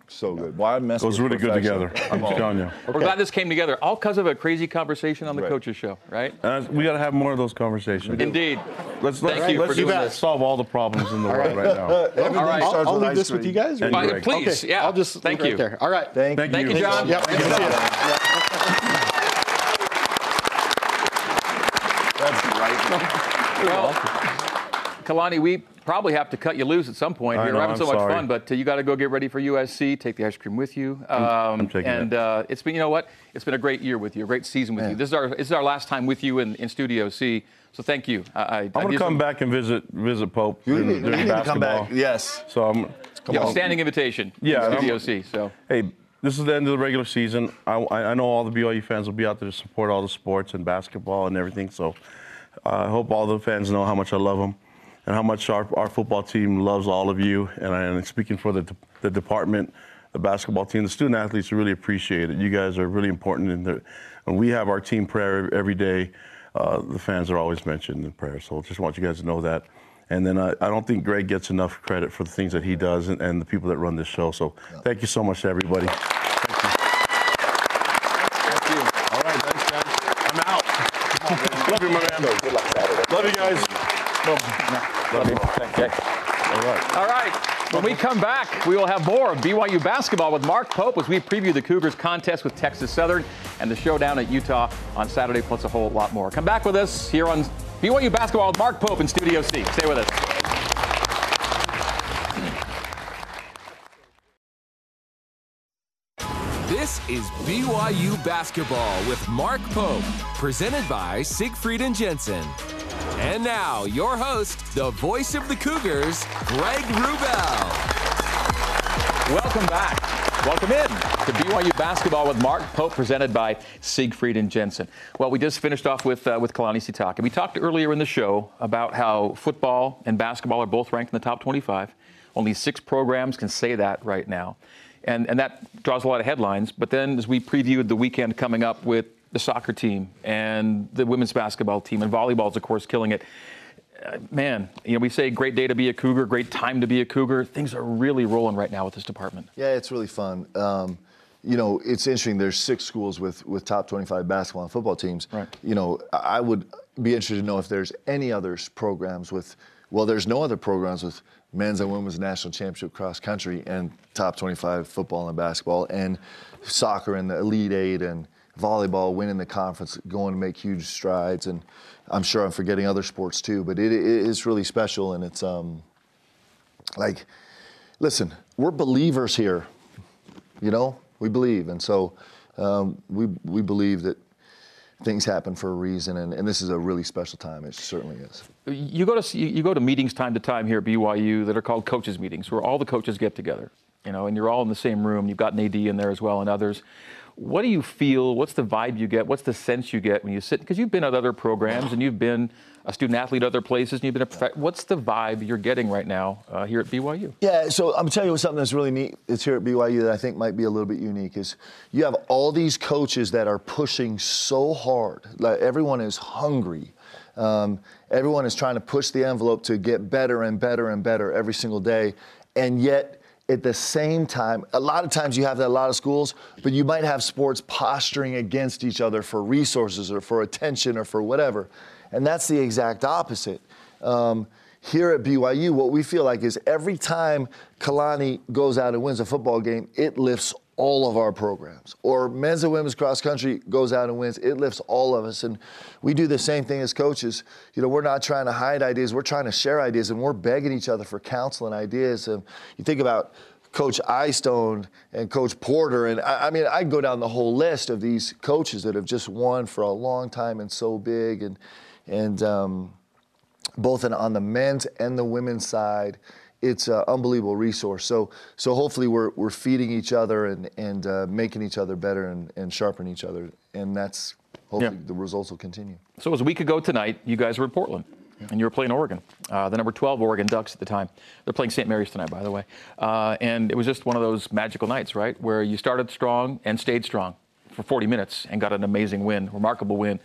So good. Why mess Goes with. It was really good together. I'm just telling you. We're glad this came together, all because of a crazy conversation on the Right. coaches show, right? Uh, we got to have more of those conversations. Indeed. Let's let's, Thank you let's for doing just this. solve all the problems in the world right now. <laughs> Everything All right. I'll, I'll leave ice this with you guys. or- And Fine, Greg. please, Okay, yeah. I'll just thank leave you. right there. All right. Thank, Thank Thank you, John. Yep. Good to see you. That's right. Well, Kalani, we probably have to cut you loose at some point. I You're having I'm so much sorry. fun, but uh, you got to go get ready for USC. Take the ice cream with you. Um, I'm taking and it. uh, it's been, you know what? It's been a great year with you, a great season with you. This is our this is our last time with you in, in Studio C. So thank you. I, I, I'm gonna come back and visit visit Pope You during, need, you during need to come back. Yes. So I'm. You have a on. standing invitation. Yeah, in I'm- Studio C. So Hey, this is the end of the regular season. I, I I know all the BYU fans will be out there to support all the sports and basketball and everything. So uh, I hope all the fans know how much I love them and how much our, our football team loves all of you. And, I, and speaking for the, the department, the basketball team, the student athletes really appreciate it. You guys are really important. And we have our team prayer every day. Uh, the fans are always mentioned in prayer. So just want you guys to know that. And then I, I don't think Greg gets enough credit for the things that he does and, and the people that run this show. So thank you so much to everybody. thank you. All right, thanks, guys. I'm out. Love you, my man. Good luck Saturday. Love you guys. Love you. Okay. All right. All right. When we come back, we will have more of BYU basketball with Mark Pope as we preview the Cougars contest with Texas Southern and the showdown at Utah on Saturday, plus a whole lot more. Come back with us here on BYU basketball with Mark Pope in Studio C. Stay with us. This is BYU basketball with Mark Pope, presented by Siegfried and Jensen. And now, your host, the voice of the Cougars, Greg Wrubell. Welcome back. Welcome in to BYU basketball with Mark Pope, presented by Siegfried and Jensen. Well, we just finished off with uh, with Kalani Sitake. We talked earlier in the show about how football and basketball are both ranked in the top 25. Only six programs can say that right now, and and that draws a lot of headlines. But then, as we previewed the weekend coming up with the soccer team and the women's basketball team and volleyball's, of course, killing it uh, man, you know, we say great day to be a Cougar, great time to be a Cougar. Things are really rolling right now with this department. Yeah, it's really fun. Um, you know, it's interesting. There's six schools with with top 25 basketball and football teams. Right. You know, I would be interested to know if there's any other programs with. Well, there's no other programs with men's and women's national championship cross country and top 25 football and basketball and soccer and the elite eight and volleyball winning the conference, going to make huge strides and I'm sure I'm forgetting other sports too, but it, it is really special, and it's um, like, listen, we're believers here. You know, we believe, and so um, we we believe that things happen for a reason, and, and this is a really special time. It certainly is. You go to you go to meetings time to time here at BYU that are called coaches meetings, where all the coaches get together. You know, and you're all in the same room. You've got an AD in there as well, and others. What do you feel? What's the vibe you get? What's the sense you get when you sit? Because you've been at other programs and you've been a student athlete at other places and you've been a prof- What's the vibe you're getting right now uh, here at BYU? Yeah, so I'm telling you something that's really neat. It's here at BYU that I think might be a little bit unique. Is you have all these coaches that are pushing so hard. Like everyone is hungry. Um, everyone is trying to push the envelope to get better and better and better every single day, and yet at the same time, a lot of times you have that a lot of schools, but you might have sports posturing against each other for resources or for attention or for whatever. And that's the exact opposite. Um, here at BYU, what we feel like is every time Kalani goes out and wins a football game, it lifts all of our programs. Or men's and women's cross country goes out and wins, it lifts all of us. And we do the same thing as coaches. You know, we're not trying to hide ideas, we're trying to share ideas, and we're begging each other for counsel and ideas. And you think about Coach Eyestone and Coach Porter, and I, I mean, I go down the whole list of these coaches that have just won for a long time and so big, and and um, both in, on the men's and the women's side it's an unbelievable resource. So, so hopefully we're, we're feeding each other and, and uh, making each other better and, and sharpening each other. And that's hopefully yeah. the results will continue. So, it was a week ago tonight, you guys were in Portland. Yeah. And you were playing Oregon, uh, the number 12 Oregon Ducks at the time. They're playing St. Mary's tonight, by the way. Uh, and it was just one of those magical nights, right? Where you started strong and stayed strong for 40 minutes and got an amazing win, remarkable win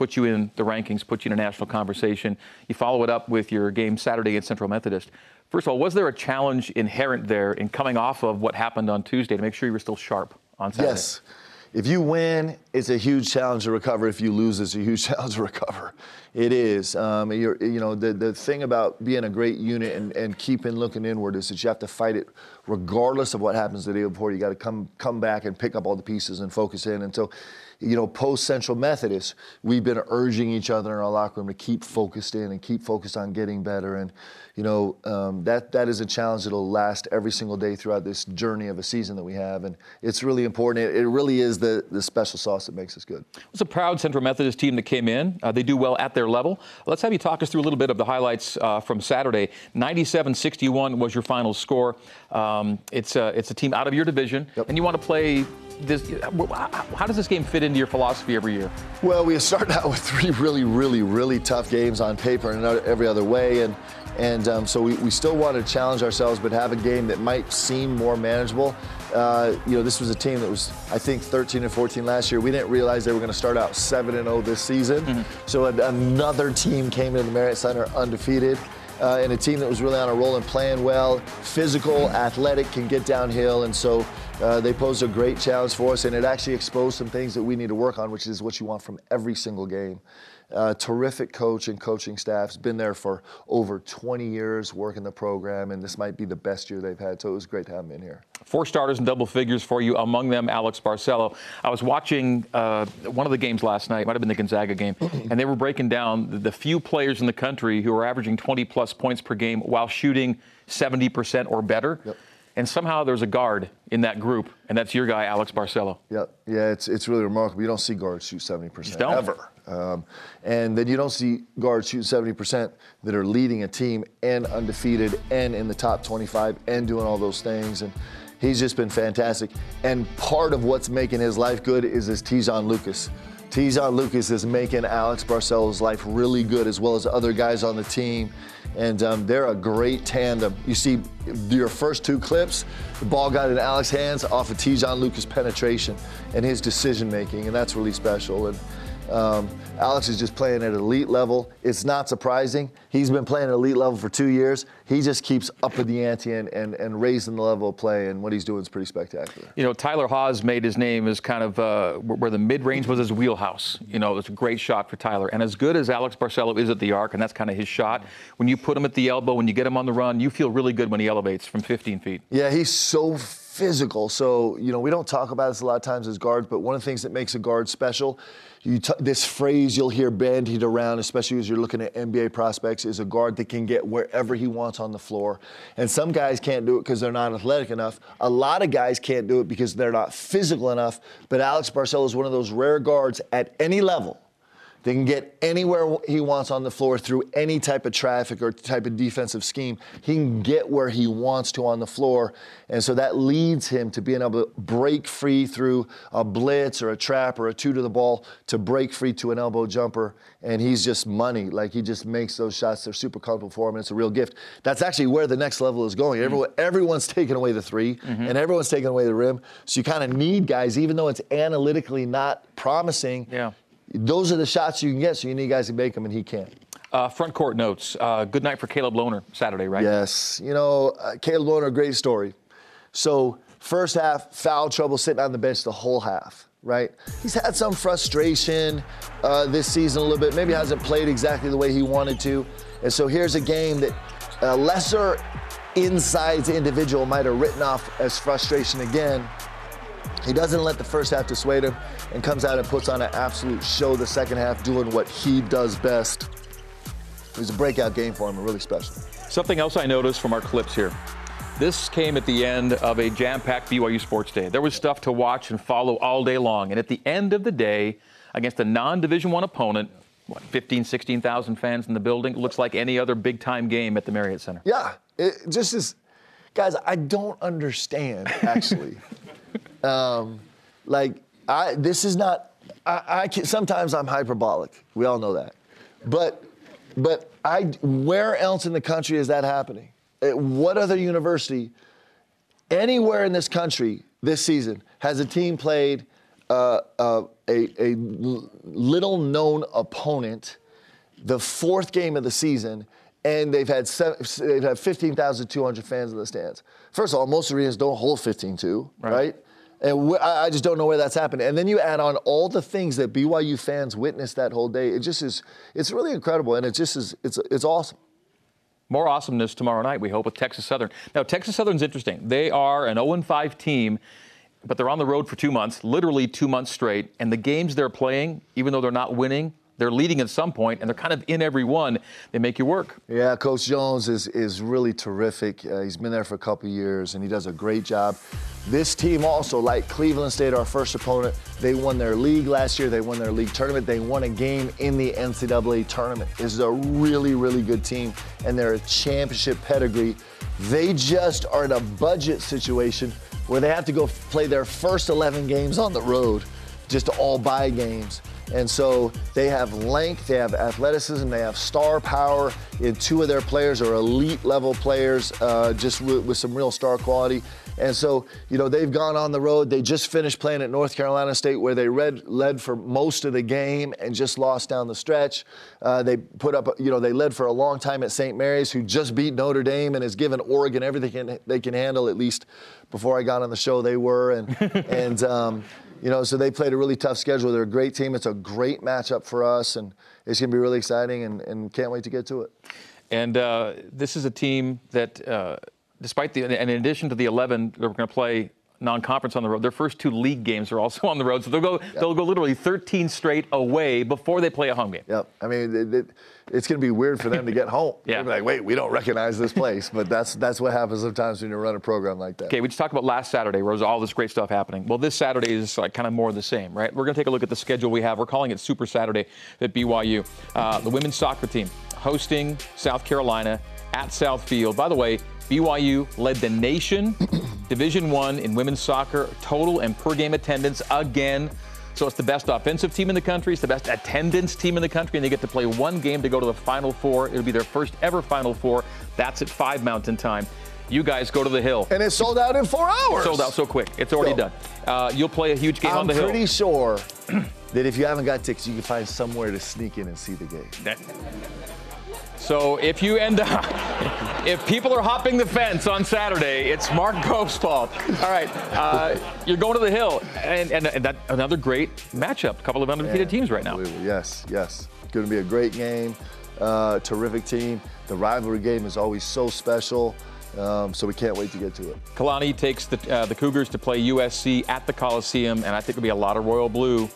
put you in the rankings, put you in a national conversation. You follow it up with your game Saturday at Central Methodist. First of all, was there a challenge inherent there in coming off of what happened on Tuesday to make sure you were still sharp on Saturday? Yes. If you win, it's a huge challenge to recover. If you lose, it's a huge <laughs> challenge to recover. It is. Um, you know, the, the thing about being a great unit and, and keeping looking inward is that you have to fight it regardless of what happens the day before. You got to come come back and pick up all the pieces and focus in. And so you know, post Central Methodist, we've been urging each other in our locker room to keep focused in and keep focused on getting better. And, you know, um, that that is a challenge that'll last every single day throughout this journey of a season that we have. And it's really important. It, it really is the, the special sauce that makes us good. It's a proud Central Methodist team that came in. Uh, they do well at their level. Let's have you talk us through a little bit of the highlights uh, from Saturday. 97 61 was your final score. Um, it's, a, it's a team out of your division, yep. and you want to play this, how does this game fit into your philosophy every year? Well, we started out with three really, really, really tough games on paper and every other way, and and um, so we, we still want to challenge ourselves, but have a game that might seem more manageable. Uh, you know, this was a team that was, I think, 13 and 14 last year. We didn't realize they were going to start out 7 and 0 this season. Mm-hmm. So another team came into the Marriott Center undefeated uh, and a team that was really on a roll and playing well, physical, athletic, can get downhill, and so uh, they posed a great challenge for us, and it actually exposed some things that we need to work on, which is what you want from every single game. Uh, terrific coach and coaching staff. Has been there for over 20 years working the program, and this might be the best year they've had. So it was great to have him in here. Four starters in double figures for you, among them Alex Barcelo. I was watching uh, one of the games last night, might have been the Gonzaga game, and they were breaking down the, the few players in the country who are averaging 20 plus points per game while shooting 70% or better. Yep and somehow there's a guard in that group, and that's your guy, Alex Barcelo. Yeah, yeah, it's it's really remarkable. You don't see guards shoot 70% ever. Um, and then you don't see guards shoot 70% that are leading a team and undefeated and in the top 25 and doing all those things. And He's just been fantastic. And part of what's making his life good is this Te'Jon Lucas. Te'Jon Lucas is making Alex Barcelo's life really good, as well as other guys on the team. And um, they're a great tandem. You see your first two clips, the ball got in Alex's hands off of Te'Jon Lucas' penetration and his decision making, and that's really special. And um, Alex is just playing at elite level. It's not surprising. He's been playing at elite level for two years. He just keeps upping the ante and, and, and raising the level of play, and what he's doing is pretty spectacular. You know, Tyler Haws made his name as kind of uh, where the mid range was his wheelhouse. You know, it's a great shot for Tyler. And as good as Alex Barcelo is at the arc, and that's kind of his shot, when you put him at the elbow, when you get him on the run, you feel really good when he elevates from 15 feet. Yeah, he's so physical. So, you know, we don't talk about this a lot of times as guards, but one of the things that makes a guard special t- this phrase you'll hear bandied around, especially as you're looking at NBA prospects, is a guard that can get wherever he wants on the floor. And some guys can't do it because they're not athletic enough. A lot of guys can't do it because they're not physical enough. But Alex Barcelo is one of those rare guards at any level they can get anywhere he wants on the floor through any type of traffic or type of defensive scheme. He can get where he wants to on the floor. And so that leads him to being able to break free through a blitz or a trap or a two to the ball to break free to an elbow jumper. And he's just money. Like he just makes those shots. They're super comfortable for him. And it's a real gift. That's actually where the next level is going. Mm-hmm. Everyone, everyone's taking away the 3 mm-hmm. and everyone's taking away the rim. So you kind of need guys, even though it's analytically not promising. Yeah those are the shots you can get, so you need guys to make them, and he can. Uh, front court notes. Uh, good night for Caleb Lohner Saturday, right? Yes. You know, uh, Caleb Lohner, great story. So, first half, foul trouble sitting on the bench the whole half, right? He's had some frustration uh, this season a little bit. Maybe hasn't played exactly the way he wanted to. And so, here's a game that a lesser insides individual might have written off as frustration again. He doesn't let the first half dissuade him and comes out and puts on an absolute show the second half, doing what he does best. It was a breakout game for him, and really special. Something else I noticed from our clips here. This came at the end of a jam-packed BYU Sports Day. There was stuff to watch and follow all day long, and at the end of the day, against a non-Division One opponent, what, 15, 16,000 fans in the building. Looks like any other big-time game at the Marriott Center. Yeah, it just is. Guys, I don't understand actually. <laughs> um, like I, this is not, I, I can, sometimes I'm hyperbolic. We all know that. But, but I, where else in the country is that happening? At what other university, anywhere in this country this season, has a team played uh, uh, a, a little known opponent the fourth game of the season and they've had seven, they've had 15,200 fans in the stands. First of all, most arenas don't hold 15,200, right? right? And I just don't know where that's happened. And then you add on all the things that BYU fans witnessed that whole day. It just is, it's really incredible. And it just is, it's, it's awesome. More awesomeness tomorrow night, we hope, with Texas Southern. Now, Texas Southern's interesting. They are an 0 5 team, but they're on the road for two months, literally two months straight. And the games they're playing, even though they're not winning, they're leading at some point, and they're kind of in every one. They make you work. Yeah, Coach Jones is is really terrific. Uh, he's been there for a couple years, and he does a great job. This team also, like Cleveland State, our first opponent, they won their league last year. They won their league tournament. They won a game in the NCAA tournament. This is a really, really good team, and they're a championship pedigree. They just are in a budget situation where they have to go play their first 11 games on the road, just all buy games. And so they have length, they have athleticism, they have star power. And two of their players are elite level players, uh, just with, with some real star quality. And so, you know, they've gone on the road. They just finished playing at North Carolina State, where they read, led for most of the game and just lost down the stretch. Uh, they put up, you know, they led for a long time at St. Mary's, who just beat Notre Dame and has given Oregon everything they can handle. At least before I got on the show, they were. And <laughs> and um, you know, so they played a really tough schedule. They're a great team. It's a great matchup for us, and it's going to be really exciting, and, and can't wait to get to it. And uh, this is a team that, uh, despite the, and in addition to the 11 that we're going to play non-conference on the road. Their first two league games are also <laughs> on the road, so they'll go yep. they'll go literally 13 straight away before they play a home game. Yep. I mean, it, it, it's going to be weird for them to get home. <laughs> yeah. like, wait, we don't recognize this place, but that's that's what happens sometimes when you run a program like that. Okay, we just talked about last Saturday, where was all this great stuff happening. Well, this Saturday is like kind of more of the same, right? We're going to take a look at the schedule we have. We're calling it Super Saturday at BYU. Uh, the women's soccer team hosting South Carolina at South Field. By the way, BYU led the nation, <clears throat> Division One in women's soccer, total and per game attendance again. So it's the best offensive team in the country. It's the best attendance team in the country, and they get to play one game to go to the Final Four. It'll be their first ever Final Four. That's at five Mountain Time. You guys go to the Hill. And it's sold out in four hours. Sold out so quick. It's already So- done. Uh, you'll play a huge game I'm on the Hill. I'm pretty sure <clears throat> that if you haven't got tickets, you can find somewhere to sneak in and see the game. So if you end up, if people are hopping the fence on Saturday, it's Mark Pope's fault. All right, uh, you're going to the Hill, and, and, and that another great matchup. A couple of undefeated teams right now. Yes, yes. Going to be a great game. Uh, terrific team. The rivalry game is always so special. Um, so we can't wait to get to it. Kalani takes the, uh, the Cougars to play USC at the Coliseum, and I think it'll be a lot of royal blue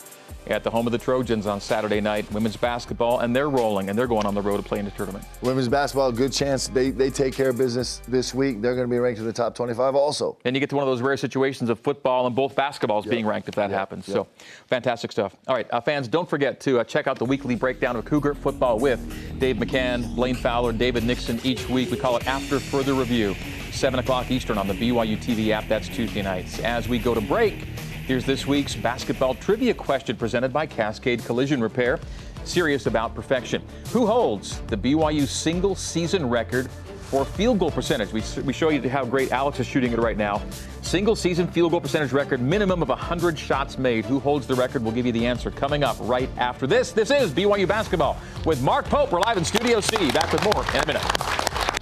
at the home of the Trojans on Saturday night. Women's basketball, and they're rolling, and they're going on the road to play in the tournament. Women's basketball, good chance they, they take care of business this week. They're going to be ranked in the top 25 also. And you get to one of those rare situations of football and both basketballs being ranked if that happens. So, fantastic stuff. All right, uh, fans, don't forget to uh, check out the weekly breakdown of Cougar football with Dave McCann, Blaine Fowler, David Nixon each week. We call it After Further Review, 7 o'clock Eastern on the BYU TV app. That's Tuesday nights. As we go to break, here's this week's basketball trivia question presented by Cascade Collision Repair. Serious about perfection. Who holds the BYU single season record for field goal percentage. We, we show you how great Alex is shooting it right now. Single season field goal percentage record, minimum of 100 shots made. Who holds the record? We'll give you the answer coming up right after this. This is BYU Basketball with Mark Pope. We're live in Studio C. Back with more in a minute.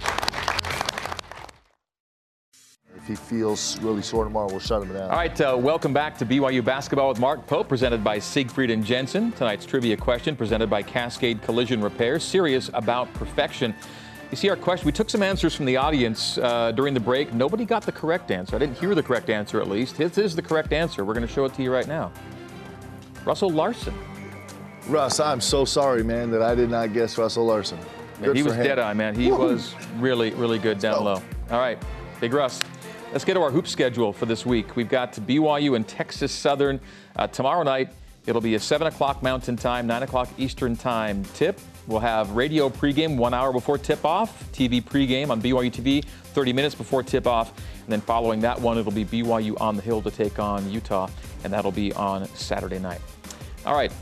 If he feels really sore tomorrow, we'll shut him down. All right, uh, welcome back to BYU Basketball with Mark Pope, presented by Siegfried and Jensen. Tonight's trivia question presented by Cascade Collision Repair. Serious about perfection. You see our question. We took some answers from the audience uh, during the break. Nobody got the correct answer. I didn't hear the correct answer, at least. This is the correct answer. We're going to show it to you right now. Russell Larson. Russ, I'm so sorry, man, that I did not guess Russell Larson. Man, he was him. dead eye, man. He Woo. was really, really good down low. All right, Big Russ. Let's get to our hoop schedule for this week. We've got BYU and Texas Southern uh, tomorrow night. It'll be a 7 o'clock Mountain Time, 9 o'clock Eastern Time tip. We'll have radio pregame one hour before tip off, TV pregame on BYU TV 30 minutes before tip off, and then following that one, it'll be BYU on the Hill to take on Utah, and that'll be on Saturday night. All right,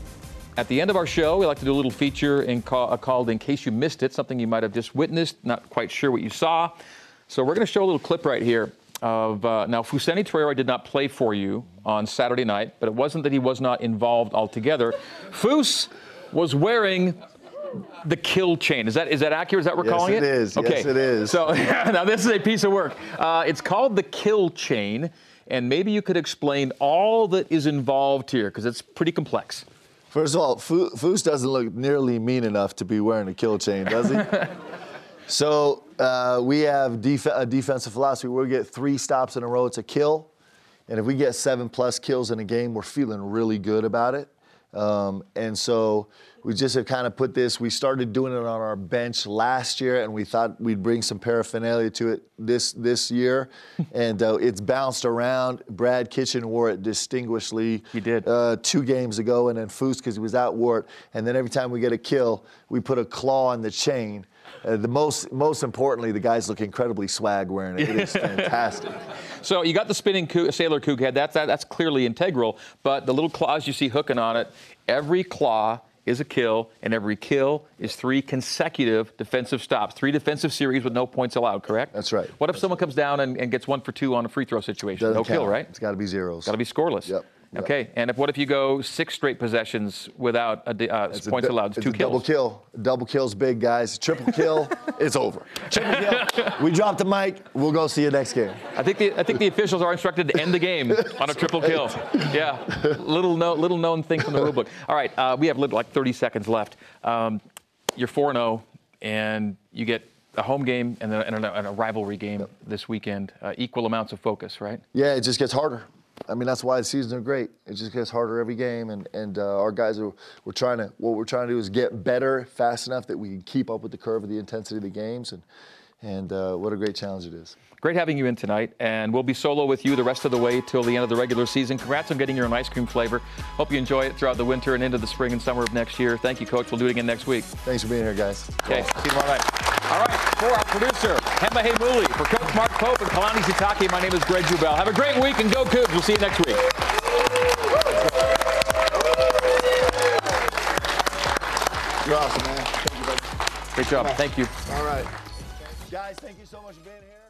at the end of our show, we like to do a little feature in call, uh, called In Case You Missed It, something you might have just witnessed, not quite sure what you saw. So we're going to show a little clip right here of, uh, now Fousseyni Traore did not play for you on Saturday night, but it wasn't that he was not involved altogether. Fus was wearing the kill chain. Is that is that accurate? Is that what we're Yes, calling it it? is. Okay. Yes, it is. So <laughs> now this is a piece of work. Uh, it's called the kill chain, and maybe you could explain all that is involved here because it's pretty complex. First of all, Fu- Foos doesn't look nearly mean enough to be wearing a kill chain, does he? <laughs> so uh, we have def- a defensive philosophy. We get three stops in a row, it's a kill. And if we get seven plus kills in a game, we're feeling really good about it. Um, and so we just have kind of put this, we started doing it on our bench last year, and we thought we'd bring some paraphernalia to it this, this year. <laughs> and uh, it's bounced around. Brad Kitchen wore it distinguishedly. He did. Uh, two games ago, and then Foos, because he was out, wore it. And then every time we get a kill, we put a claw on the chain. Uh, the most, most importantly, the guys look incredibly swag wearing it. It is <laughs> fantastic. So you got the spinning coo- sailor kook head. That's that, that's clearly integral. But the little claws you see hooking on it, every claw is a kill, and every kill is three consecutive defensive stops. Three defensive series with no points allowed. Correct? That's right. What if someone comes down and, and gets one for two on a free throw situation? Doesn't no kill, right? It's got to be zeros. Got to be scoreless. Yep. Yep. Okay. And if what if you go six straight possessions without a, uh, a points du- allowed? It's two a kills. double kill. Double kill's big, guys. Triple kill, <laughs> it's over. Triple kill. We drop the mic. We'll go see you next game. I think the I think the officials are instructed to end the game on a triple kill. Yeah, little no, little known thing from the rule book. All right, uh, we have like 30 seconds left. Um, you're 4 0, and you get a home game and a, and a, rivalry game this weekend. Uh, equal amounts of focus, right? Yeah, it just gets harder. I mean, that's why the seasons are great. It just gets harder every game, and and uh, our guys are we're trying to what we're trying to do is get better fast enough that we can keep up with the curve of the intensity of the games, and and uh, what a great challenge it is. Great having you in tonight, and we'll be solo with you the rest of the way till the end of the regular season. Congrats on getting your own ice cream flavor. Hope you enjoy it throughout the winter and into the spring and summer of next year. Thank you, Coach. We'll do it again next week. Thanks for being here, guys. Okay, see you tomorrow night. All right, for our producer, Hemba Mooley, for Coach Mark Pope and Kalani Sitake, my name is Greg Wrubell. Have a great week and go Cougs. We'll see you next week. You're awesome, man. Thank you, buddy. Great job. Thank you. All right. Guys, thank you so much for being here.